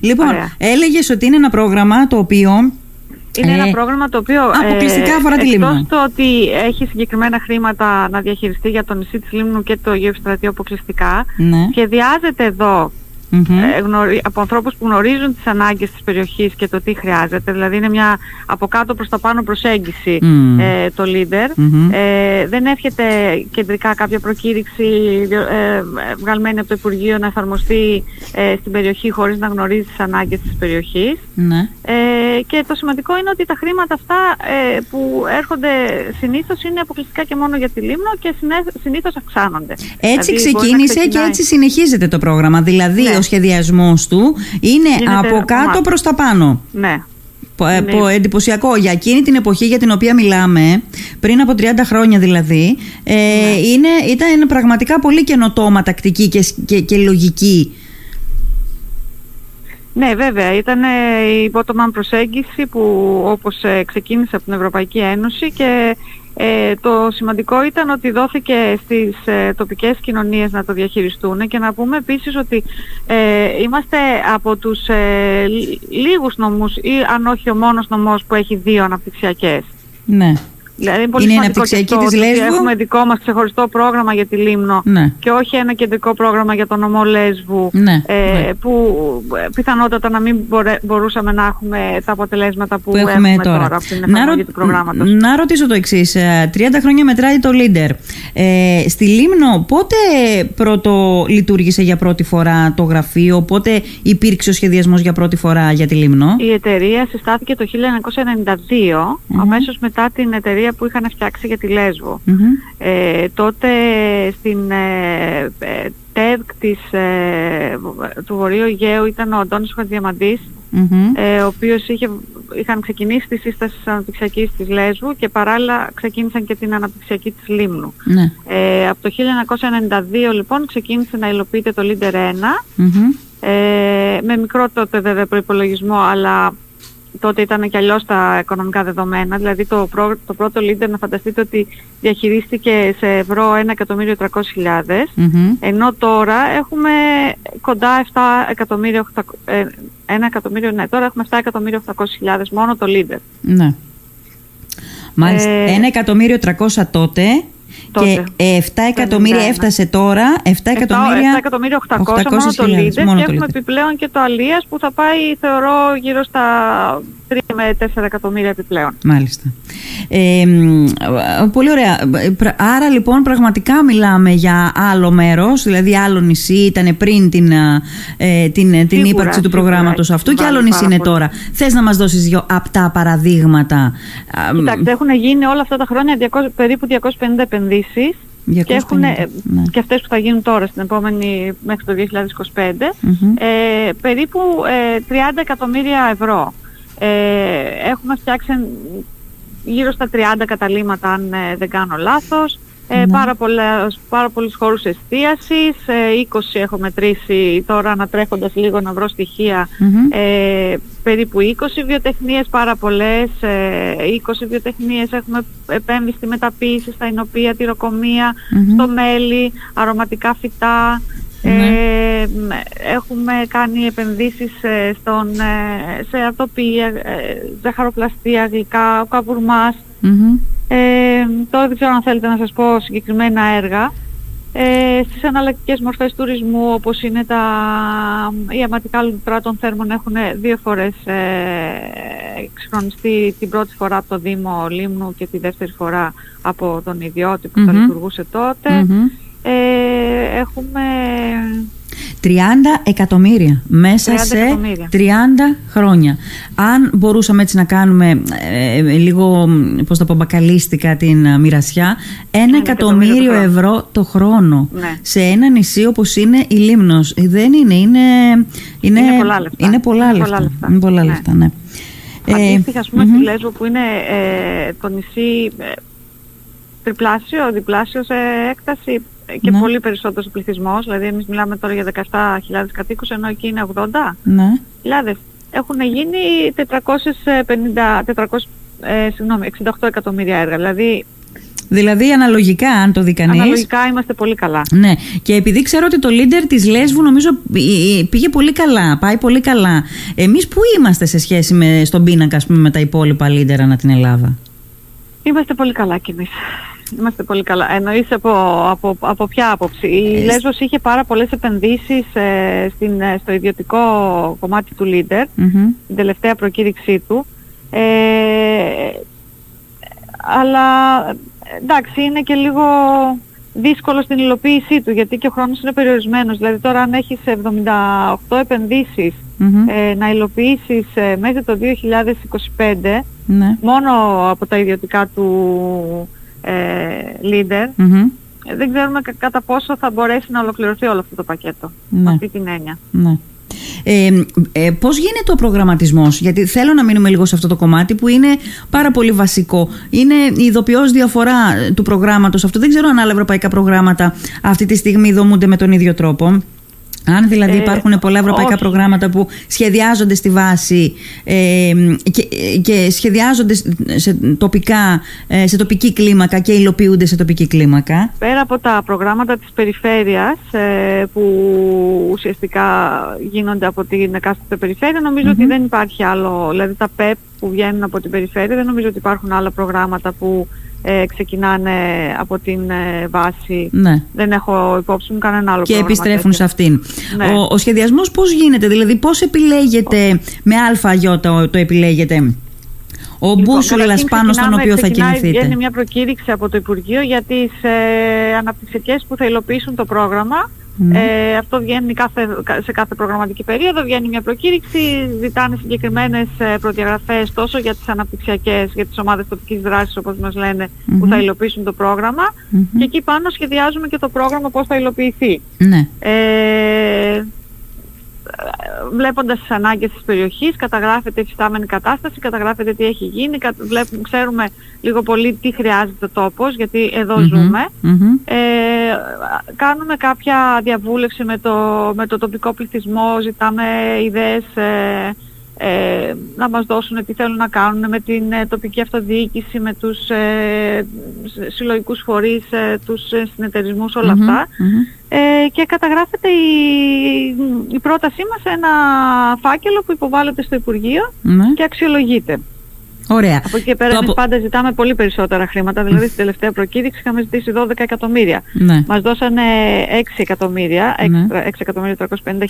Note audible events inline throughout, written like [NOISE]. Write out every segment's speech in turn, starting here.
Λοιπόν, έλεγες ότι είναι ένα πρόγραμμα το οποίο είναι ένα ε, πρόγραμμα το οποίο αποκλειστικά αφορά τη Λίμνο. Εκτός το ότι έχει συγκεκριμένα χρήματα να διαχειριστεί για το νησί της Λίμνου και το Γεωστρατείο αποκλειστικά, ναι. σχεδιάζεται εδώ mm από ανθρώπους που γνωρίζουν τις ανάγκες της περιοχής και το τι χρειάζεται. Δηλαδή είναι μια από κάτω προς τα πάνω προσέγγιση ε, το leader. Ε, δεν έρχεται κεντρικά κάποια προκήρυξη ε, βγαλμένη από το Υπουργείο να εφαρμοστεί ε, στην περιοχή χωρίς να γνωρίζει τις ανάγκες της περιοχής. Ναι. και το σημαντικό είναι ότι τα χρήματα αυτά που έρχονται συνήθως είναι αποκλειστικά και μόνο για τη Λίμνο και συνήθως αυξάνονται. Έτσι δηλαδή, ξεκίνησε και έτσι συνεχίζεται το πρόγραμμα. Δηλαδή ναι ο σχεδιασμός του είναι από κάτω προς τα πάνω. Ναι. Είναι... εντυπωσιακό για εκείνη την εποχή για την οποία μιλάμε, πριν από 30 χρόνια δηλαδή, ε, ναι. είναι, ήταν πραγματικά πολύ καινοτόμα τακτική και, και, και λογική. Ναι, βέβαια. Ήταν η bottom προσέγγιση που όπως ε, ξεκίνησε από την Ευρωπαϊκή Ένωση και ε, το σημαντικό ήταν ότι δόθηκε στις ε, τοπικές κοινωνίες να το διαχειριστούν και να πούμε επίσης ότι ε, είμαστε από τους ε, λίγους νομούς ή αν όχι ο μόνος νομός που έχει δύο αναπτυξιακές. Ναι. Δηλαδή είναι πολύ είναι αναπτυξιακή της Λέσβου. Έχουμε δικό μας ξεχωριστό πρόγραμμα για τη Λίμνο ναι. και όχι ένα κεντρικό πρόγραμμα για τον νομό Λέσβου ναι, ε, ναι. που πιθανότατα να μην μπορούσαμε να έχουμε τα αποτελέσματα που, που έχουμε, έχουμε τώρα. από την εφαρμογή του προγράμματος. Να ρωτήσω το εξής. 30 ε, χρόνια μετράει το Leader. Ε, στη Λίμνο πότε πρώτο λειτουργήσε για πρώτη φορά το γραφείο, πότε υπήρξε ο σχεδιασμός για πρώτη φορά για τη Λίμνο; Η εταιρεία συστάθηκε το 1992, mm αμέσως μετά την εταιρεία που είχαν φτιάξει για τη Λέσβο. Ε, τότε στην ε, ε ΤΕΔΚ της, ε, του Βορείου Αιγαίου ήταν ο Αντώνης Χατζιαμαντής, ε, ο οποίος είχε, είχαν ξεκινήσει τη σύσταση της αναπτυξιακής της Λέσβου και παράλληλα ξεκίνησαν και την αναπτυξιακή της Λίμνου. Ναι. Ε, από το 1992 λοιπόν ξεκίνησε να υλοποιείται το Leader 1 ε, με μικρό τότε βέβαια προϋπολογισμό αλλά τότε ήταν και αλλιώς τα οικονομικά δεδομένα. Δηλαδή το, το πρώτο leader να φανταστείτε ότι διαχειρίστηκε σε ευρώ 1.300.000 ενώ τώρα έχουμε κοντά 7 εκατομμύρια, 1 ε, εκατομμύριο, ναι, τώρα έχουμε 7.800.000 μόνο το leader. Ναι. Μάλιστα, ε, 1.300.000 τότε και 7 εκατομμύρια έφτασε τώρα. 7 εκατομμύρια. 7 εκατομμύρια 800, 800 μόνο το Leader. Και έχουμε επιπλέον και το Αλίας που θα πάει, θεωρώ, γύρω στα 3 με 4 εκατομμύρια επιπλέον. Μάλιστα. Ε, πολύ ωραία. Άρα λοιπόν πραγματικά μιλάμε για άλλο μέρος, δηλαδή άλλο νησί, ήταν πριν την, ε, την, την ύπαρξη του προγράμματος αυτού και άλλο νησί είναι τώρα. Θες να μας δώσεις δύο απτά παραδείγματα. Κοιτάξτε, έχουν γίνει όλα αυτά τα χρόνια 200, περίπου 250 επενδύσεις και, έχουν, ναι. και αυτές που θα γίνουν τώρα στην επόμενη μέχρι το 2025 ε, περίπου ε, 30 εκατομμύρια ευρώ. Ε, έχουμε φτιάξει γύρω στα 30 καταλήμματα αν ε, δεν κάνω λάθος. Ε, ναι. πάρα, πολλές, πάρα πολλούς χώρους εστίασης, 20 έχω μετρήσει τώρα ανατρέχοντας λίγο να βρω ε, περίπου 20 βιοτεχνίες, πάρα πολλές, 20 βιοτεχνίες έχουμε επέμβει στη μεταποίηση, στα εινοπία, τη ροκομεία, στο μέλι, αρωματικά φυτά, ε, έχουμε κάνει επενδύσεις ε, στον, ε, σε αρτοπία, ε, ζαχαροπλαστεία, γλυκά, ο καβουρμάς. Ε, τώρα δεν ξέρω αν θέλετε να σας πω συγκεκριμένα έργα. Ε, στις αναλλακτικές μορφές τουρισμού όπως είναι τα, οι αματικά λουτρά των θέρμων έχουν δύο φορές ε, εξυγχρονιστεί την πρώτη φορά από το Δήμο Λίμνου και τη δεύτερη φορά από τον ιδιώτη που mm-hmm. τα λειτουργούσε ε, έχουμε... 30 εκατομμύρια μέσα 30 σε 30 χρόνια. Αν μπορούσαμε έτσι να κάνουμε ε, λίγο, πώς το πω, μπακαλίστικα την uh, μοιρασιά, ένα εκατομμύριο ευρώ το χρόνο ναι. σε ένα νησί όπως είναι η Λίμνος. Δεν είναι, είναι... Είναι, είναι πολλά λεφτά. Είναι πολλά λεφτά. Είναι πολλά ναι. λεφτά, ναι. Αντίστοιχα, ας πούμε, mm-hmm. στη Λέσβο που είναι ε, το νησί ε, τριπλάσιο, διπλάσιο σε έκταση και ναι. πολύ περισσότερος πληθυσμός, δηλαδή εμείς μιλάμε τώρα για 17.000 κατοίκους ενώ εκεί είναι 80. Ναι. Δηλαδή έχουν γίνει 450, 400, ε, συγγνώμη, 68 εκατομμύρια έργα. Δηλαδή Δηλαδή αναλογικά, αν το δει κανεί. Αναλογικά είμαστε πολύ καλά. Ναι. Και επειδή ξέρω ότι το leader της Λέσβου νομίζω πήγε πολύ καλά, πάει πολύ καλά. Εμείς πού είμαστε σε σχέση με στον πίνακα, πούμε, με τα υπόλοιπα leader ανά την Ελλάδα; Είμαστε πολύ καλά κι εμείς. Είμαστε πολύ καλά. Εννοείς από, από, από ποια άποψη; Η ε, Λέσβος είχε πάρα πολλές επενδύσεις ε, στην, ε, στο ιδιωτικό κομμάτι του Leader, την τελευταία προκήρυξή του. Ε, αλλά εντάξει είναι και λίγο δύσκολο στην υλοποίησή του γιατί και ο χρόνος είναι περιορισμένος. Δηλαδή τώρα αν έχεις 78 επενδυσεις ε, να υλοποιήσεις ε, μέχρι το 2025 ναι. μόνο από τα ιδιωτικά του ε, leader. Δεν ξέρουμε κατά πόσο θα μπορέσει να ολοκληρωθεί όλο αυτό το πακέτο. Με αυτή την έννοια. Ναι. Ε, ε, πώς γίνεται ο προγραμματισμός; Γιατί θέλω να μείνουμε λίγο σε αυτό το κομμάτι που είναι πάρα πολύ βασικό. Είναι η ειδοποιώς διαφορά του προγράμματος αυτό δεν ξέρω αν άλλα ευρωπαϊκά προγράμματα αυτή τη στιγμή δομούνται με τον ίδιο τρόπο αν δηλαδή ε, υπάρχουν πολλά ευρωπαϊκά προγράμματα που σχεδιάζονται στη βάση ε, και, και σχεδιάζονται σε, τοπικά, ε, σε τοπική κλίμακα και υλοποιούνται σε τοπική κλίμακα. Πέρα από τα προγράμματα της περιφέρειας ε, που ουσιαστικά γίνονται από την εκάστοτε περιφέρεια νομίζω ότι δεν υπάρχει άλλο, δηλαδή τα ΠΕΠ που βγαίνουν από την περιφέρεια δεν νομίζω ότι υπάρχουν άλλα προγράμματα που ε, ξεκινάνε από την ε, βάση. Ναι. Δεν έχω υπόψη μου κανένα άλλο Και επιστρέφουν σε αυτήν. Ναι. Ο, ο σχεδιασμός πώς γίνεται, δηλαδή πώς επιλέγεται, με αλφα το, το επιλέγετε; Ο λοιπόν, μπούσουλας πάνω στον οποίο θα κινηθείτε; Βγαίνει μια προκήρυξη από το Υπουργείο για τις ε, αναπτυξιακές που θα υλοποιήσουν το πρόγραμμα ναι. Ε, αυτό βγαίνει κάθε, σε κάθε προγραμματική περίοδο, βγαίνει μια προκήρυξη, ζητάνε συγκεκριμένες ε, προδιαγραφές τόσο για τις αναπτυξιακές, για τις ομάδες τοπικής δράσης όπως μας λενε που θα υλοποιήσουν το προγραμμα και εκεί πάνω σχεδιάζουμε και το πρόγραμμα πώς θα υλοποιηθεί. Ναι. Ε, βλέποντας τις ανάγκες της περιοχής, καταγράφεται η φυστάμενη κατάσταση, καταγράφεται τι έχει γίνει, βλέπουμε, ξέρουμε λίγο πολύ τι χρειάζεται ο τόπος, γιατί ζουμε Ε, κάνουμε κάποια διαβούλευση με το, με το τοπικό πληθυσμό, ζητάμε ιδέες ε, ε, να μας δώσουν τι θέλουν να κάνουν με την ε, τοπική αυτοδιοίκηση, με τους ε, συλλογικούς φορείς, ε, τους ε, συνεταιρισμούς, αυτά. και καταγράφεται η, η πρότασή μας σε ένα φάκελο που υποβάλλεται στο Υπουργείο ναι. και αξιολογείται. Ωραία. Από εκεί και πέρα εμείς πάντα ζητάμε πολύ περισσότερα χρήματα. Δηλαδή στην τελευταία προκήρυξη είχαμε ζητήσει 12 εκατομμύρια. Ναι. Μας δώσανε 6 εκατομμύρια, 6 ναι. εκατομμύρια 350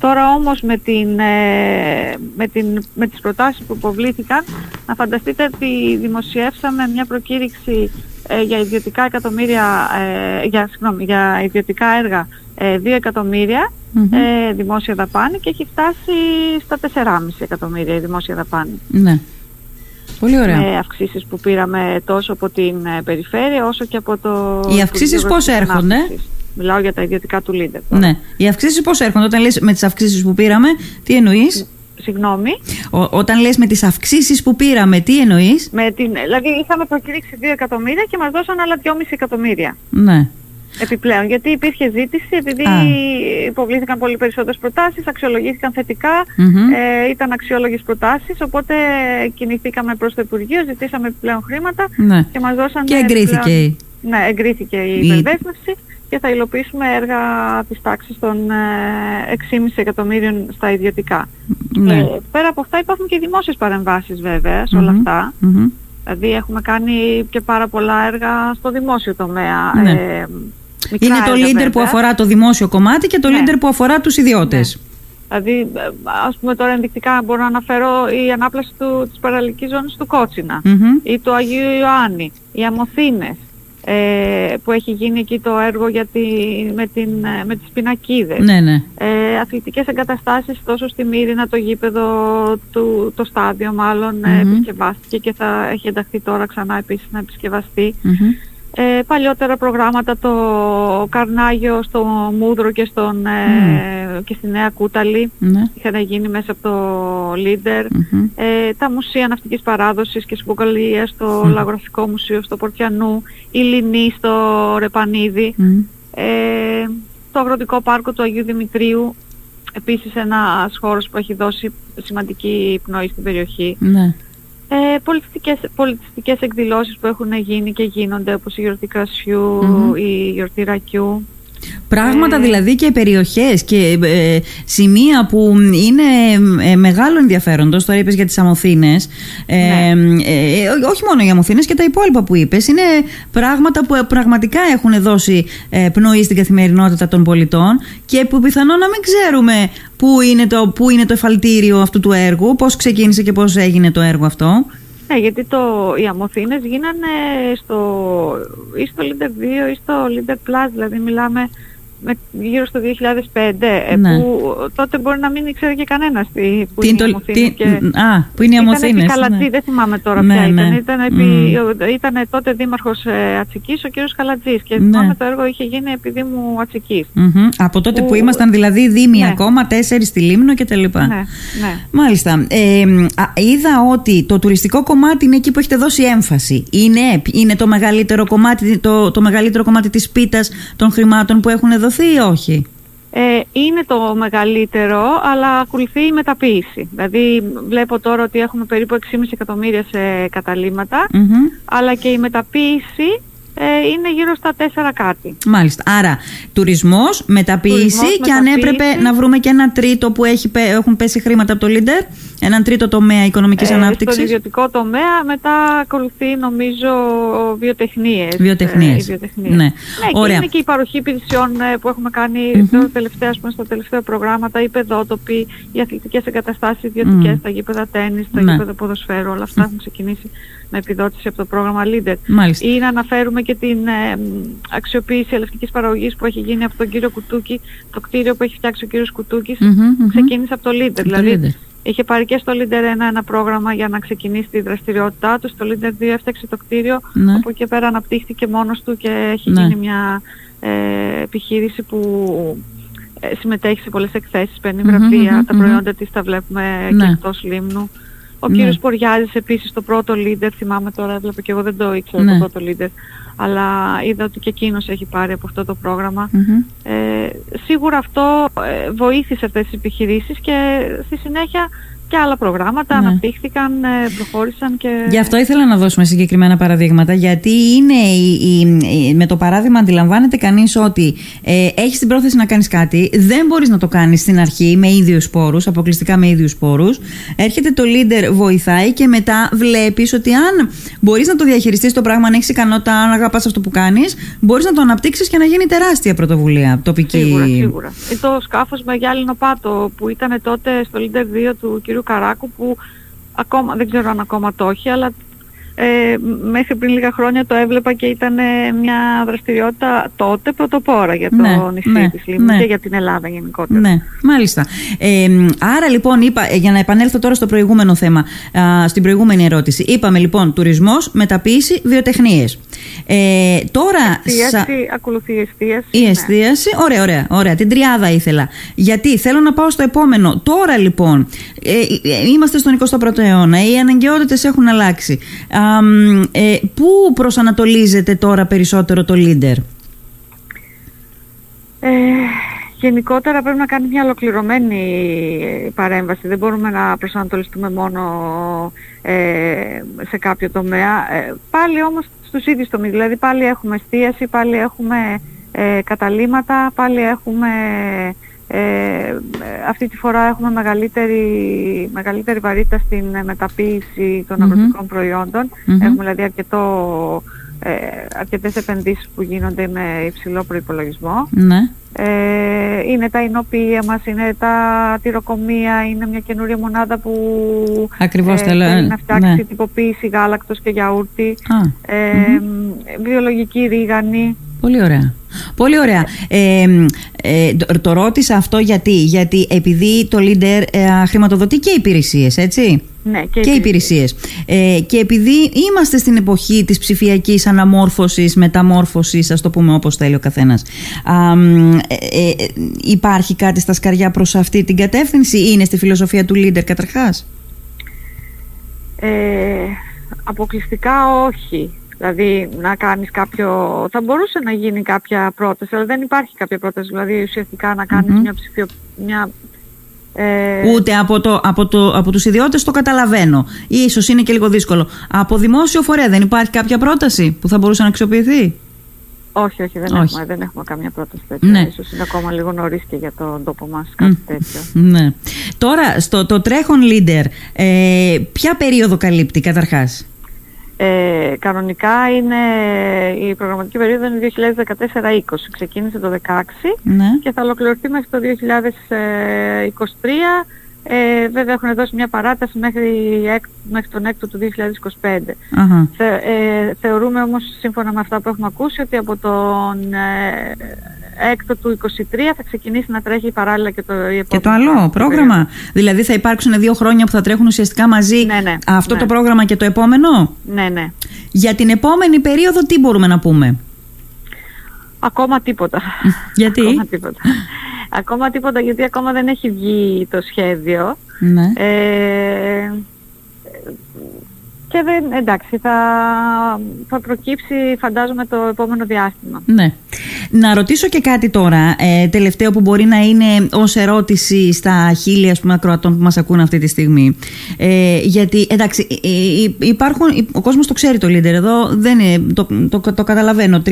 Τώρα όμως με, την, ε, με, την, με τις προτάσεις που υποβλήθηκαν, να φανταστείτε ότι δημοσιεύσαμε μια προκήρυξη ε, για ιδιωτικά εκατομμύρια, ε, για, συγγνώμη, για ιδιωτικά έργα 2 εκατομμύρια δημόσια δαπάνη και έχει φτάσει στα 4,5 εκατομμύρια η δημόσια δαπάνη. Ναι. Πολύ ωραία. Με αυξήσεις που πήραμε τόσο από την ε, περιφέρεια όσο και από το... Οι αυξήσεις πώς έρχονται; Μιλάω για τα ιδιωτικά του Λίντερ. Ναι. Οι αυξήσεις πώς έρχονται; Όταν λες με τις αυξήσεις που πήραμε, τι εννοείς; Συγγνώμη. όταν λες με τις αυξήσεις που πήραμε, τι εννοείς; Με την, δηλαδή είχαμε προκηρύξει 2 εκατομμύρια και μας δώσαν άλλα 2,5 εκατομμύρια. Ναι επιπλέον. Γιατί υπήρχε ζήτηση, επειδή υποβλήθηκαν πολύ περισσότερες προτάσεις, αξιολογήθηκαν ε, ήταν αξιόλογες προτάσεις, οπότε κινηθήκαμε προς το Υπουργείο, ζητήσαμε επιπλέον χρήματα ναι. και μας δώσαν... Και εγκρίθηκε. Επιπλέον, ναι, εγκρίθηκε η, η... και θα υλοποιήσουμε έργα της τάξης των 6,5 ε, εκατομμύριων στα ιδιωτικά. Ναι. Ε, πέρα από αυτά υπάρχουν και δημόσιες παρεμβάσεις βέβαια σε όλα αυτά. Δηλαδή έχουμε κάνει και πάρα πολλά έργα στο δημόσιο τομέα. Ναι. Ε, είναι το leader που αφορά το δημόσιο κομμάτι και το ναι. leader που αφορά τους ιδιώτες. Ναι. Δηλαδή, ας πούμε τώρα ενδεικτικά μπορώ να αναφέρω η ανάπλαση του, της παραλικής ζώνης του κοτσινα ή του Αγίου Ιωάννη, οι Αμοθήνες ε, που έχει γίνει εκεί το έργο για τη, με, την, με τις πινακίδες. Ναι, ναι. Ε, αθλητικές εγκαταστάσεις τόσο στη Μύρινα το γήπεδο, του, το στάδιο μάλλον mm-hmm. επισκευάστηκε και θα έχει ενταχθεί τώρα ξανά επίσης να επισκευαστεί. Ε, παλιότερα προγράμματα το Καρνάγιο στο Μούδρο και, στον, ε, και στη Νέα Κούταλη ναι. είχαν γίνει μέσα από το Λίντερ ε, τα μουσεία ναυτικής παράδοσης και σποκαλίας στο mm. Λαγογραφικό Μουσείο στο Πορτιανού η Λινή στο Ρεπανίδη ε, το Αγροτικό Πάρκο του Αγίου Δημητρίου επίσης ένας χώρος που έχει δώσει σημαντική πνοή στην περιοχή ναι. Ε, πολιτιστικές, πολιτιστικές εκδηλώσεις που έχουν γίνει και γίνονται όπως η γιορτή η γιορτή Ρακιού. Πράγματα ε. δηλαδή και περιοχές και ε, σημεία που είναι ε, μεγάλο ενδιαφέροντος, τώρα είπες για τις Αμοθήνες, ναι. όχι μόνο οι Αμοθήνες και τα υπόλοιπα που είπες, είναι πράγματα που πραγματικά έχουν δώσει πνοή στην καθημερινότητα των πολιτών και που πιθανόν να μην ξέρουμε πού είναι το, πού είναι το εφαλτήριο αυτού του έργου, πώς ξεκίνησε και πώς έγινε το έργο αυτό. Ναι, γιατί το, οι αμοθήνες γίνανε στο, ή στο Leader 2 ή στο Leader Plus, δηλαδή μιλάμε με, γύρω στο 2005 ε, ναι. που τότε μπορεί να μην ήξερε και κανένας τι, που, είναι το, τι, και, α, που είναι η Αμοθήνες. Ήταν ναι. δεν θυμάμαι τώρα ναι, ποια ναι. ήταν. Ήταν, επί, mm. ήταν τότε δήμαρχος ε, Ατσικής ο κύριος Καλατζής και θυμάμαι ναι. το έργο είχε γίνει επειδή μου Ατσικής. Mm-hmm. Από τότε που, που ήμασταν δηλαδή δήμοι ναι. ακόμα, τέσσερις στη Λίμνο και τα λοιπά. Ναι, ναι. Μάλιστα. Ε, είδα ότι το τουριστικό κομμάτι είναι εκεί που έχετε δώσει έμφαση. Είναι, είναι το, μεγαλύτερο κομμάτι, το, το μεγαλύτερο κομμάτι της πίτας των χρημάτων που έχουν δοθεί ή όχι; Ε, είναι το μεγαλύτερο, αλλά ακολουθεί η μεταποίηση. Δηλαδή βλέπω τώρα ότι έχουμε περίπου 6,5 εκατομμύρια σε καταλήματα, αλλά και η μεταποίηση ε, είναι γύρω στα 4 κάτι. Μάλιστα. Άρα, τουρισμός, μεταποίηση και αν έπρεπε να βρούμε και ένα τρίτο που έχει, έχουν πέσει χρήματα από το Λίντερ, έναν τρίτο τομέα οικονομικής ε, ανάπτυξης. Στον ιδιωτικό τομέα, μετά ακολουθεί νομίζω βιοτεχνίες. Βιοτεχνίες. Ναι. ναι. Και είναι και η παροχή υπηρεσιών ε, που έχουμε κάνει mm-hmm. τελευταία, πούμε, στο τελευταίο προγράμματα, οι παιδότοποι, οι αθλητικές εγκαταστάσεις ιδιωτικές, mm. τα γήπεδα τέννη, τα ναι. γήπεδα ποδοσφαίρου, όλα αυτά mm. έχουν ξεκινήσει με επιδότηση από το πρόγραμμα Leader. Μάλιστα. Ή να αναφέρουμε και την ε, αξιοποίηση ελευτικής παραγωγής που έχει γίνει από τον κύριο Κουτούκη, το κτίριο που έχει φτιάξει ο κύριος Κουτούκης, mm-hmm, ξεκίνησε από το Leader. δηλαδή leader. είχε πάρει και στο Leader 1 ένα πρόγραμμα για να ξεκινήσει τη δραστηριότητά του, στο Leader 2 έφτιαξε το κτίριο, ναι. από εκεί πέρα αναπτύχθηκε μόνος του και έχει ναι. γίνει μια ε, επιχείρηση που ε, συμμετέχει σε πολλές εκθέσεις, παίρνει βραφεία, τα προϊόντα της τα βλέπουμε ναι. και εκτός Λίμνου. Ο ναι. κύριος Ποριάζης επίσης το πρώτο leader, θυμάμαι τώρα, έβλεπα και εγώ δεν το ήξερα ναι. το πρώτο leader, αλλά είδα ότι και εκείνος έχει πάρει από αυτό το προγραμμα Ε, σίγουρα αυτό ε, βοήθησε αυτές τις επιχειρήσεις και στη συνέχεια και άλλα προγράμματα ναι. αναπτύχθηκαν, ε, προχώρησαν και... Γι' αυτό ήθελα να δώσουμε συγκεκριμένα παραδείγματα, γιατί είναι η, με το παράδειγμα αντιλαμβάνεται κανείς ότι ε, έχεις την πρόθεση να κάνεις κάτι, δεν μπορείς να το κάνεις στην αρχή με ίδιους σπόρους, αποκλειστικά με ίδιους σπόρους, έρχεται το leader, βοηθάει και μετά βλέπεις ότι αν μπορείς να το διαχειριστείς το πράγμα, αν έχεις ικανότητα, αν αγαπάς αυτό που κάνεις, μπορείς να το αναπτύξεις και να γίνει τεράστια πρωτοβουλία τοπική. Σίγουρα, σίγουρα. Το σκάφος με γυάλινο πάτο που ήταν τότε στο leader 2 του κ. Καράκου που ακόμα, δεν ξέρω αν ακόμα το έχει, αλλά ε, μέχρι πριν λίγα χρόνια το έβλεπα και ήταν μια δραστηριότητα τότε πρωτοπόρα για το ναι, νησί ναι, της Λίμνου ναι. και για την Ελλάδα γενικότερα. Ναι, μάλιστα. Ε, άρα λοιπόν, είπα, για να επανέλθω τώρα στο προηγούμενο θέμα, α, στην προηγούμενη ερώτηση. Είπαμε λοιπόν τουρισμός, μεταποίηση, βιοτεχνίες. Ε, τώρα, εστίαση, σα... ακολουθεί η εστίαση. Η ναι. εστίαση, ωραία, ωραία, ωραία. Την τριάδα ήθελα. Γιατί θέλω να πάω στο επόμενο. Τώρα λοιπόν, ε, ε είμαστε στον 21ο αιώνα, οι αναγκαιότητες έχουν αλλάξει. Ε, πού προσανατολίζεται τώρα περισσότερο το leader? Ε, γενικότερα πρέπει να κάνει μια ολοκληρωμένη παρέμβαση. Δεν μπορούμε να προσανατολιστούμε μόνο ε, σε κάποιο τομέα. Ε, πάλι όμως στους ίδιους τομείς. Δηλαδή πάλι έχουμε εστίαση, πάλι έχουμε ε, καταλήματα, πάλι έχουμε ε, αυτή τη φορά έχουμε μεγαλύτερη, μεγαλύτερη βαρύτητα στην μεταποίηση των αγροτικών προϊόντων. Έχουμε δηλαδή αρκετό, ε, αρκετές επενδύσεις που γίνονται με υψηλό προϋπολογισμό. Ναι. Ε, είναι τα εινοποιία μας, είναι τα τυροκομεία, είναι μια καινούρια μονάδα που Ακριβώς, ε, να φτιάξει ναι. τυποποίηση γάλακτος και γιαούρτι, ε, βιολογική ρίγανη. Πολύ ωραία. Πολύ ωραία. Ε, ε, το ρώτησα αυτό γιατί, γιατί επειδή το Leader ε, χρηματοδοτεί και υπηρεσίες, έτσι; Ναι, και, και υπηρεσίες. Ε, και επειδή είμαστε στην εποχή της ψηφιακής αναμόρφωσης, μεταμόρφωσης, ας το πούμε όπως θέλει ο καθένας, ε, υπάρχει κάτι στα σκαριά προς αυτή την κατεύθυνση, είναι στη φιλοσοφία του Leader καταρχάς; αποκλειστικά όχι. Δηλαδή να κάνεις κάποιο... Θα μπορούσε να γίνει κάποια πρόταση, αλλά δεν υπάρχει κάποια πρόταση. Δηλαδή ουσιαστικά να κάνεις μια, ψηφιο... μια Ε... Ούτε από, το, από, το, από τους ιδιώτες το καταλαβαίνω. Ίσως είναι και λίγο δύσκολο. Από δημόσιο φορέα δεν υπάρχει κάποια πρόταση που θα μπορούσε να αξιοποιηθεί; Όχι, όχι, δεν, Έχουμε, δεν έχουμε καμία πρόταση τέτοια. Ναι. Ίσως είναι ακόμα λίγο νωρίς και για τον τόπο μας κάτι τέτοιο. Ναι. Τώρα, στο το τρέχον leader, ε, ποια περίοδο καλύπτει καταρχάς; Ε, κανονικά είναι η προγραμματική περίοδο είναι 2014-20. Ξεκίνησε το 2016 ναι. και θα ολοκληρωθεί μέχρι το 2023. Ε, βέβαια έχουν δώσει μια παράταση μέχρι, μέχρι τον έκτο του 2025. Θε, ε, θεωρούμε όμως σύμφωνα με αυτά που έχουμε ακούσει ότι από τον ε, έκτο του 23 θα ξεκινήσει να τρέχει παράλληλα και το επόμενο. Και το άλλο πρόγραμμα. Δηλαδή θα υπάρξουν δύο χρόνια που θα τρέχουν ουσιαστικά μαζί ναι, ναι, αυτό ναι. το πρόγραμμα και το επόμενο; Ναι, ναι. Για την επόμενη περίοδο τι μπορούμε να πούμε; Ακόμα τίποτα. Γιατί; Ακόμα τίποτα. Ακόμα τίποτα γιατί ακόμα δεν έχει βγει το σχέδιο. Ναι. Ε, και δεν, εντάξει, θα, θα προκύψει φαντάζομαι το επόμενο διάστημα. Ναι. Να ρωτήσω και κάτι τώρα, ε, τελευταίο που μπορεί να είναι ως ερώτηση στα χίλια πούμε, ακροατών που μας ακούν αυτή τη στιγμή. Ε, γιατί, εντάξει, ε, ε, υπάρχουν, ο κόσμος το ξέρει το leader εδώ, δεν είναι, το, το, το, καταλαβαίνω. 30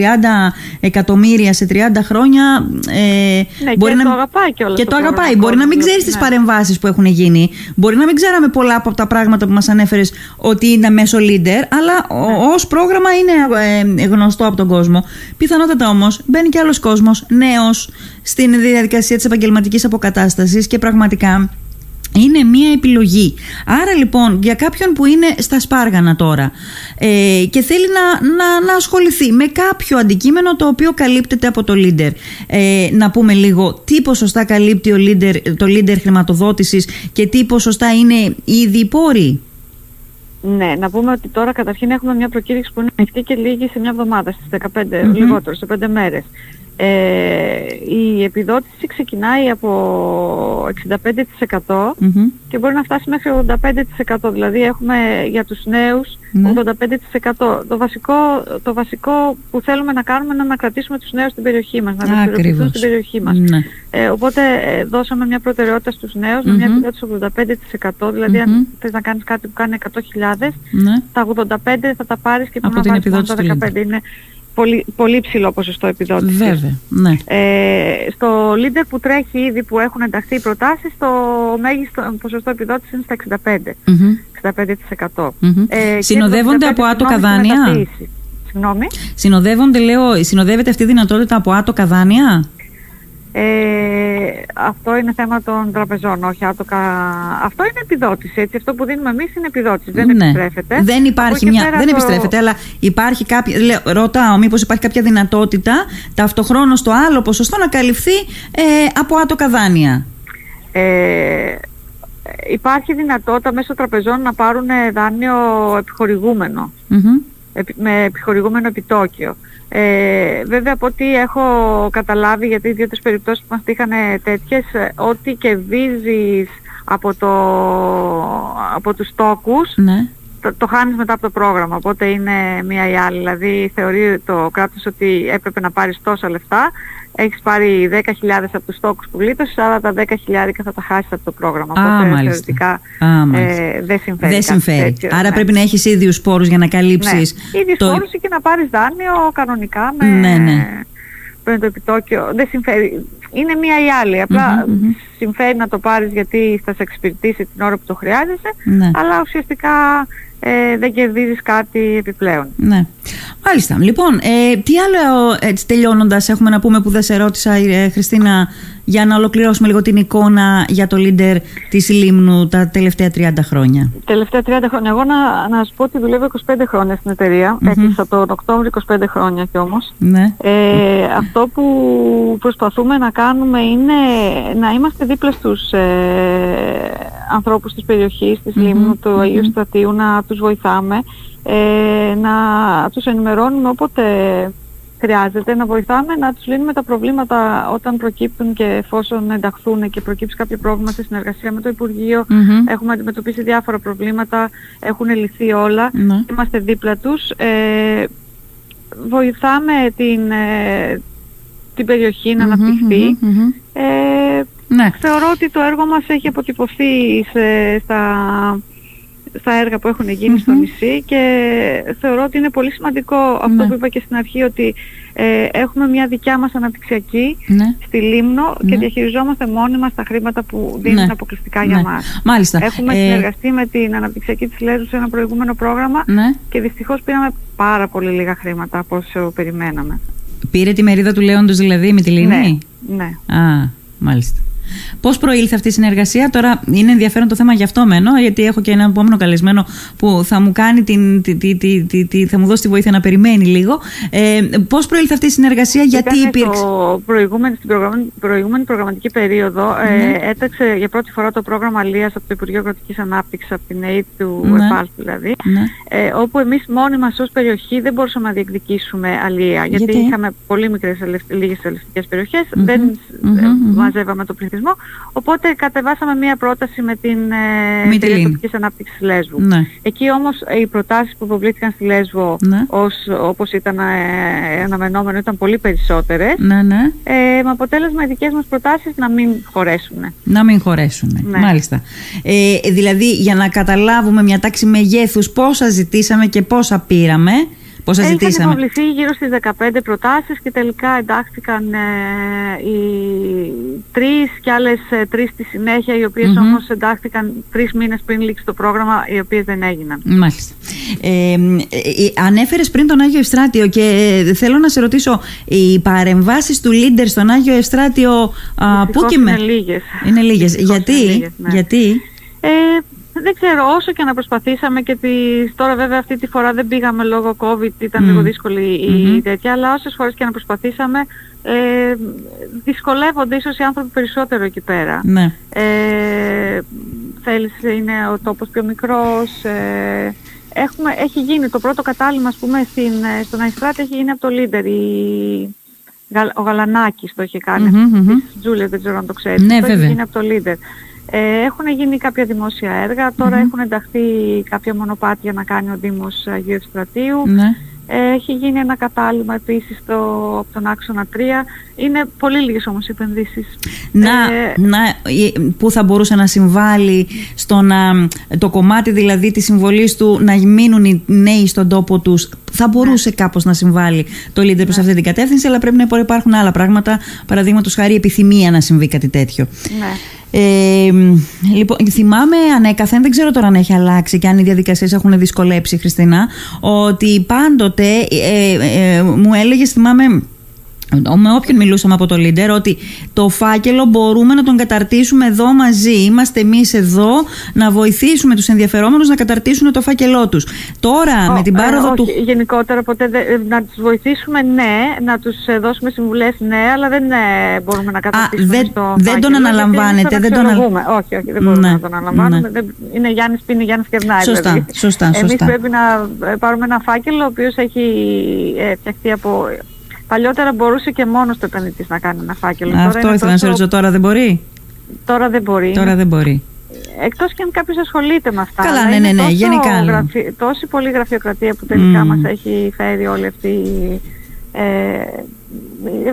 εκατομμύρια σε 30 χρόνια ε, ναι, μπορεί και να, το αγαπάει και Και το, το αγαπάει. Μπορεί να μην ξέρεις ναι. τις παρεμβάσεις που έχουν γίνει. Μπορεί να μην ξέραμε πολλά από τα πράγματα που μας ανέφερες ότι είναι μέσω leader, αλλά ναι. ως πρόγραμμα είναι ε, γνωστό από τον κόσμο. Πιθανότατα όμως μπαίνει και άλλος κόσμος νέος στην διαδικασία της επαγγελματικής αποκατάστασης και πραγματικά είναι μία επιλογή. Άρα λοιπόν για κάποιον που είναι στα σπάργανα τώρα ε, και θέλει να, να, να ασχοληθεί με κάποιο αντικείμενο το οποίο καλύπτεται από το leader. Ε, να πούμε λίγο τι ποσοστά καλύπτει ο leader, το leader χρηματοδότησης και τι ποσοστά είναι ήδη πόροι. Ναι, να πούμε ότι τώρα καταρχήν έχουμε μια προκήρυξη που είναι ανοιχτή και λίγη σε μια εβδομάδα, στις 15, mm λιγότερο, σε 5 μέρες. Ε, η επιδότηση ξεκινάει από 65% και μπορεί να φτάσει μέχρι 85%. Δηλαδή έχουμε για τους νέους 85%. Το βασικό, το βασικό που θέλουμε να κάνουμε είναι να κρατήσουμε τους νέους στην περιοχή μας, να δραστηριοποιηθούν στην περιοχή μας. Ναι. Ε, οπότε ε, δώσαμε μια προτεραιότητα στους νέους με μια επιδότηση 85%. Δηλαδή αν θες να κάνεις κάτι που κάνει 100.000, ναι. τα 85 θα τα πάρεις και πρέπει να πάρεις τα 15. Είναι πολύ, πολύ ψηλό ποσοστό επιδότησης. Βέβαια, ναι. Ε, στο leader που τρέχει ήδη που έχουν ενταχθεί οι προτάσεις, το μέγιστο ποσοστό επιδότησης είναι στα 65%. 65%. Ε, συνοδεύονται από άτοκα δάνεια; Συγγνώμη. Συνοδεύονται, λέω, συνοδεύεται αυτή η δυνατότητα από άτοκα δάνεια; Ε, αυτό είναι θέμα των τραπεζών, όχι άτοκα. Αυτό είναι επιδότηση. Έτσι. Αυτό που δίνουμε εμείς είναι επιδότηση. Δεν ναι. επιστρέφεται. Δεν υπάρχει μια. Δεν το... επιστρέφεται, αλλά υπάρχει κάποια. Λέω, ρωτάω, μήπως υπάρχει κάποια δυνατότητα ταυτοχρόνως το άλλο ποσοστό να καλυφθεί ε, από άτοκα δάνεια; Ε, υπάρχει δυνατότητα μέσω τραπεζών να πάρουν δάνειο επιχορηγούμενο. με επιχορηγούμενο επιτόκιο. Ε, βέβαια από ό,τι έχω καταλάβει γιατί οι δύο-τρεις περιπτώσεις που μας είχαν τέτοιες ό,τι κερδίζεις από, το, από τους τόκους ναι. Το, το χάνεις μετά από το πρόγραμμα οπότε είναι μία ή άλλη δηλαδή θεωρεί το κράτος ότι έπρεπε να πάρεις τόσα λεφτά έχεις πάρει 10.000 από τους στόκους που γλίτωσες, αλλά τα 10.000 θα τα χάσεις από το πρόγραμμα. Α, Οπότε θεωρητικά ε, δεν συμφέρει. Δεν συμφέρει. Τέτοιο, Άρα ναι. πρέπει να έχεις ίδιους πόρους για να καλύψεις. Ναι. Ίδιους το... πόρους και να πάρεις δάνειο κανονικά με, ναι, ναι. με το επιτόκιο. Δεν συμφέρει. Είναι μία ή άλλη. συμφέρει να το πάρεις γιατί θα σε εξυπηρετήσει την ώρα που το χρειάζεσαι, ναι. αλλά ουσιαστικά ε, δεν κερδίζεις κάτι επιπλέον. Ναι. Μάλιστα. Λοιπόν, ε, τι άλλο έτσι τελειώνοντας έχουμε να πούμε που δεν σε ρώτησα ε, Χριστίνα για να ολοκληρώσουμε λίγο την εικόνα για το leader της Λίμνου τα τελευταία 30 χρόνια. Τελευταία 30 χρόνια. Εγώ να, να σου πω ότι δουλεύω 25 χρόνια στην εταιρεία. Mm-hmm. Έκλεισα τον Οκτώβριο 25 χρόνια κι όμως. Ναι. Ε, αυτό που προσπαθούμε να κάνουμε είναι να είμαστε δίπλα στους ε, ανθρώπους της περιοχής, της Λίμνου, του Αγίου Στρατείου, να τους βοηθάμε, ε, να τους ενημερώνουμε όποτε χρειάζεται να βοηθάμε να τους λύνουμε τα προβλήματα όταν προκύπτουν και εφόσον ενταχθούν και προκύψει κάποιο πρόβλημα σε συνεργασία με το Υπουργείο. Έχουμε αντιμετωπίσει διάφορα προβλήματα, έχουν λυθεί όλα, ναι. είμαστε δίπλα τους. Ε, βοηθάμε την, ε, την περιοχή να αναπτυχθεί. Ε, Ναι. Θεωρώ ότι το έργο μας έχει αποτυπωθεί σε, στα στα έργα που έχουν στο νησί και θεωρώ ότι είναι πολύ σημαντικό αυτό Ναι. που είπα και στην αρχή ότι ε, έχουμε μια δικιά μας αναπτυξιακή Ναι. στη Λίμνο και Ναι. διαχειριζόμαστε μόνοι μας τα χρήματα που δίνουν Ναι. αποκλειστικά για Ναι. μας. Μάλιστα. Έχουμε Ε, συνεργαστεί με την αναπτυξιακή της Λέσβου σε ένα προηγούμενο πρόγραμμα Ναι. και δυστυχώς πήραμε πάρα πολύ λίγα χρήματα από όσο περιμέναμε. Πήρε τη μερίδα του Λέοντος δηλαδή με τη Λίνη. Ναι, ναι. Α, μάλιστα. Πώς προήλθε αυτή η συνεργασία, τώρα είναι ενδιαφέρον το θέμα γι' αυτό μένω, γιατί έχω και έναν επόμενο καλεσμένο που θα μου κάνει την, τη, τη, τη, τη- τη- θα μου δώσει τη βοήθεια να περιμένει λίγο. Ε, Πώς προήλθε αυτή η συνεργασία, γιατί Ήταν υπήρξε; στο προηγούμενη, στην προγραμμα- προηγούμενη προγραμματική περίοδο Ναι. ε, έταξε για πρώτη φορά το πρόγραμμα Αλίας από το Υπουργείο Κρατικής Ανάπτυξης, από την ΑΕΤ του Ναι. ΕΠΑΛ δηλαδή, Ναι. ε, όπου εμείς μόνοι μας ως περιοχή δεν μπορούσαμε να διεκδικήσουμε αλία, γιατί, Γιατί; είχαμε πολύ μικρές ελευ- λίγες ελευθερικές περιοχές, Μμμ. δεν Μμμ, ε, μμμ. μαζεύαμε το πληθυσμό, οπότε κατεβάσαμε μία πρόταση με την ε, Μυτιλίνη. Εταιρεία Τοπικής Ανάπτυξης Λέσβου. Ναι. Εκεί όμως ε, οι προτάσεις που υποβλήθηκαν στη Λέσβο Ναι. ως, όπως ήταν ε, αναμενόμενο ήταν πολύ περισσότερες Ναι, ναι. ε, με αποτέλεσμα οι δικές μας προτάσεις να μην χωρέσουν. Να μην χωρέσουν. Ναι. Μάλιστα. Ε, δηλαδή, για να καταλάβουμε μια τάξη μεγέθους, πόσα ζητήσαμε και πόσα πήραμε. Πόσα Είχαν ζητήσαμε; υποβληθεί γύρω στις 15 προτάσεις και τελικά εντάχθηκαν ε, οι τρεις και άλλες ε, τρεις στη συνέχεια οι οποίες Μμμ. όμως εντάχθηκαν τρεις μήνες πριν λήξει το πρόγραμμα οι οποίες δεν έγιναν. Μάλιστα. Ε, ε, ανέφερες πριν τον Άγιο Ευστράτιο και ε, θέλω να σε ρωτήσω, οι παρεμβάσεις του Λίντερ στον Άγιο Ευστράτιο α, πού Δυστυχώς και με... είναι λίγες. Είναι λίγες. Δυστυχώς Γιατί, είναι λίγες, ναι. γιατί, Ε, δεν ξέρω, όσο και να προσπαθήσαμε και τις... τώρα βέβαια αυτή τη φορά δεν πήγαμε λόγω COVID, ήταν Μμ. λίγο δύσκολη η Μμμ. τέτοια, αλλά όσες φορές και να προσπαθήσαμε ε, δυσκολεύονται ίσως οι άνθρωποι περισσότερο εκεί πέρα. ναι. Ε, θέλεις, είναι ο τόπος πιο μικρός, ε, έχουμε, έχει γίνει το πρώτο κατάλημα ας πούμε στην, ε, στον Αϊστράτη έχει γίνει από το Λίντερ, η, Γαλ- ο Γαλανάκης το είχε κάνει, Μμμ, μμμ. της Τζούλιας δεν ξέρω αν το ξέρεις, Ναι, το βέβαια. έχει γίνει από το Λίντερ. Ε, έχουν γίνει κάποια δημόσια έργα, τώρα Μμμ. έχουν ενταχθεί κάποια μονοπάτια να κάνει ο Δήμος Αγίου Ευστρατείου. ναι. Ε, έχει γίνει ένα κατάλημα επίσης στο, από τον άξονα 3. Είναι πολύ λίγες όμως οι επενδύσεις. να, Ε, να, ε, που θα μπορούσε να συμβάλλει στο να, το κομμάτι δηλαδή της συμβολής του να μείνουν οι νέοι στον τόπο τους θα μπορούσε κάπως να συμβάλλει το Leader προς αυτή την κατεύθυνση αλλά πρέπει να υπάρχουν άλλα πράγματα παραδείγματος χάρη επιθυμία να συμβεί κάτι τέτοιο ναι. Ε, λοιπόν, θυμάμαι ανέκαθεν, δεν ξέρω τώρα αν έχει αλλάξει και αν οι διαδικασίες έχουν δυσκολέψει, Χριστίνα, ότι πάντοτε ε, ε, μου έλεγες, θυμάμαι, με όποιον μιλούσαμε από το Λίντερ ότι το φάκελο μπορούμε να τον καταρτήσουμε εδώ μαζί. Είμαστε εμείς εδώ να βοηθήσουμε τους ενδιαφερόμενους να καταρτήσουν το φάκελό τους. Τώρα με την Ε, πάροδο όχι, του... γενικότερα ποτέ δεν- ε, να τους βοηθήσουμε ναι, να τους ε, δώσουμε συμβουλές ναι, αλλά δεν ε, μπορούμε να καταρτήσουμε δεν- στο δεν τον φάκελο, αναλαμβάνετε, γιατί εμείς δεν τον αξιολογούμε. Όχι, όχι, δεν μπορούμε Ναι, να τον αναλαμβάνουμε. ναι. Δεν- είναι Γιάννης πίνει, Γιάννης κερνάει. Σωστά, δηλαδή. σωστά, Εμείς σωστά. πρέπει να ε, πάρουμε ένα φάκελο ο οποίος έχει ε, φτιαχτεί από... Παλιότερα μπορούσε και μόνος το επενδυτής να κάνει ένα φάκελο. Τώρα Αυτό είναι ήθελα να σε τόσο- ρωτήσω τώρα δεν μπορεί; Τώρα δεν μπορεί. Τώρα δεν μπορεί. Εκτός και αν κάποιος ασχολείται με αυτά. Καλά, αλλά ναι, είναι ναι, ναι, τόσο γενικά λέω. γραφει- Τόση πολλή γραφειοκρατία που τελικά Μμμ. μας έχει φέρει όλη αυτή ε,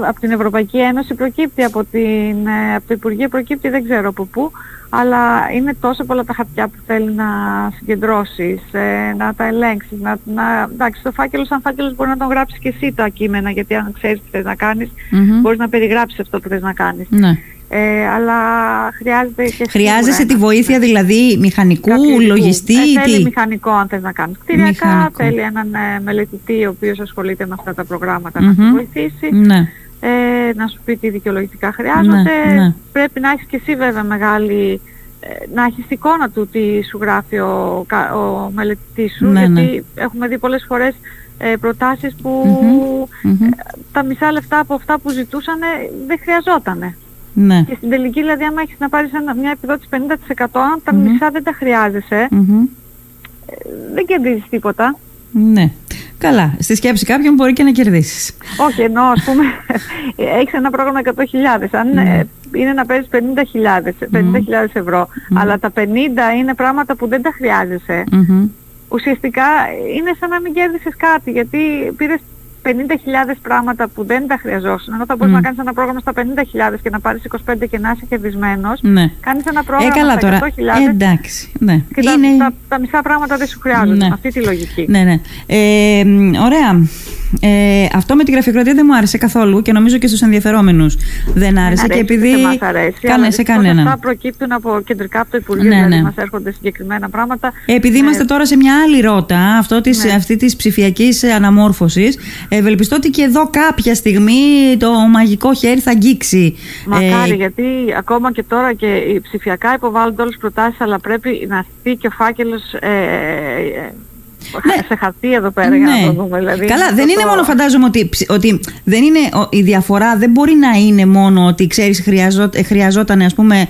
από την Ευρωπαϊκή Ένωση προκύπτει, από, την, ε, από το Υπουργείο προκύπτει δεν ξέρω από πού, αλλά είναι τόσο πολλά τα χαρτιά που θέλει να συγκεντρώσεις, ε, να τα ελέγξεις, να, να, εντάξει, το φάκελο σαν φάκελος μπορεί να τον γράψεις και εσύ τα κείμενα, γιατί αν ξέρεις τι θες να κάνεις, Μμμ. μπορείς να περιγράψεις αυτό που θες να κάνεις. Ναι. Ε, αλλά χρειάζεται και Χρειάζεσαι σίγουρα τη ένας- βοήθεια δηλαδή μηχανικού, κάποιου ειδικού. λογιστή, Ε, θέλει τι; μηχανικό αν θες να κάνεις κτηριακά, Μηχανικό. θέλει έναν ε, μελετητή ο οποίος ασχολείται με αυτά τα προγράμματα Μμμ. να σε βοηθήσει, Ναι. ε, να σου πει τι δικαιολογητικά χρειάζονται. Ναι, ναι. Πρέπει να έχεις και εσύ βέβαια μεγάλη, ε, να έχεις εικόνα του τι σου γράφει ο, κα- ο μελετητής σου, Ναι, γιατί έχουμε δει πολλές φορές ε, προτάσεις που Μμμ, μμμ. ε, τα μισά λεφτά από αυτά που ζητούσαν δεν χρειαζότανε. Ναι. Και στην τελική, δηλαδή, άμα έχεις να πάρεις ένα, μια επιδότηση 50%, αν τα Μμμ. μισά δεν τα χρειάζεσαι, Μμμ. ε, δεν κερδίζεις τίποτα. Ναι. Καλά. Στη σκέψη κάποιον μπορεί και να κερδίσεις. Όχι, ενώ ας πούμε [LAUGHS] έχεις ένα πρόγραμμα 100.000. Αν Ναι. ε, είναι να παίρνεις 50.000 50.000 ευρώ, αλλά τα 50 είναι πράγματα που δεν τα χρειάζεσαι, ουσιαστικά είναι σαν να μην κέρδισες κάτι, γιατί πήρες 50.000 πράγματα που δεν τα χρειαζόσουν, ενώ θα μπορείς να κάνεις ένα πρόγραμμα στα 50.000 και να πάρεις 25 και να είσαι κερδισμένος, ναι. κάνεις ένα πρόγραμμα ε, καλά, στα 100.000 εντάξει, ναι. και Είναι... τα, τα, μισά πράγματα δεν σου χρειάζονται, ναι. αυτή τη λογική. Ναι, ναι. Ε, ωραία. Ε, αυτό με τη γραφειοκρατία δεν μου άρεσε καθόλου και νομίζω και στους ενδιαφερόμενους δεν άρεσε. και επειδή... Δεν μας αρέσει, Κάνε, σε κανένα. Αυτά προκύπτουν από κεντρικά από το Υπουργείο, ναι, δηλαδή ναι. μας έρχονται συγκεκριμένα πράγματα. Επειδή είμαστε τώρα σε μια άλλη ρότα, αυτό της, ναι. αυτή της ψηφιακής αναμόρφωσης, ευελπιστώ ότι και εδώ κάποια στιγμή το μαγικό χέρι θα αγγίξει. Μακάρι, ε, γιατί ακόμα και τώρα και οι ψηφιακά υποβάλλονται όλες τις προτάσεις, αλλά πρέπει να στεί και ο φάκελος ε, ε ναι. σε χαρτί εδώ πέρα για να ναι. το δούμε. Δηλαδή, Καλά, δεν είναι μόνο φαντάζομαι ότι, ότι δεν είναι, η διαφορά δεν μπορεί να είναι μόνο ότι ξέρεις χρειαζό, χρειαζόταν ας πούμε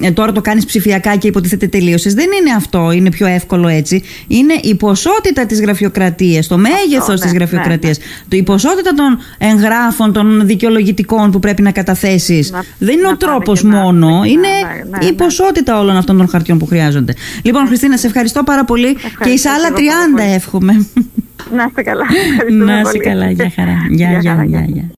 ε, τώρα το κάνεις ψηφιακά και υποτίθεται τελείωσες. Δεν είναι αυτό, είναι πιο εύκολο έτσι. Είναι η ποσότητα της γραφειοκρατίας, το μέγεθος ναι, της γραφειοκρατίας, ναι, η ποσότητα των εγγράφων, των δικαιολογητικών που πρέπει να καταθέσεις. δεν είναι ο τρόπος μόνο, είναι η ποσότητα όλων αυτών των χαρτιών που χρειάζονται. Λοιπόν, Χριστίνα, σε ευχαριστώ πάρα πολύ και εις άλλα 30 εύχομαι. Να είστε καλά. Να είστε καλά. Γεια χαρά. Γεια, γεια, γεια.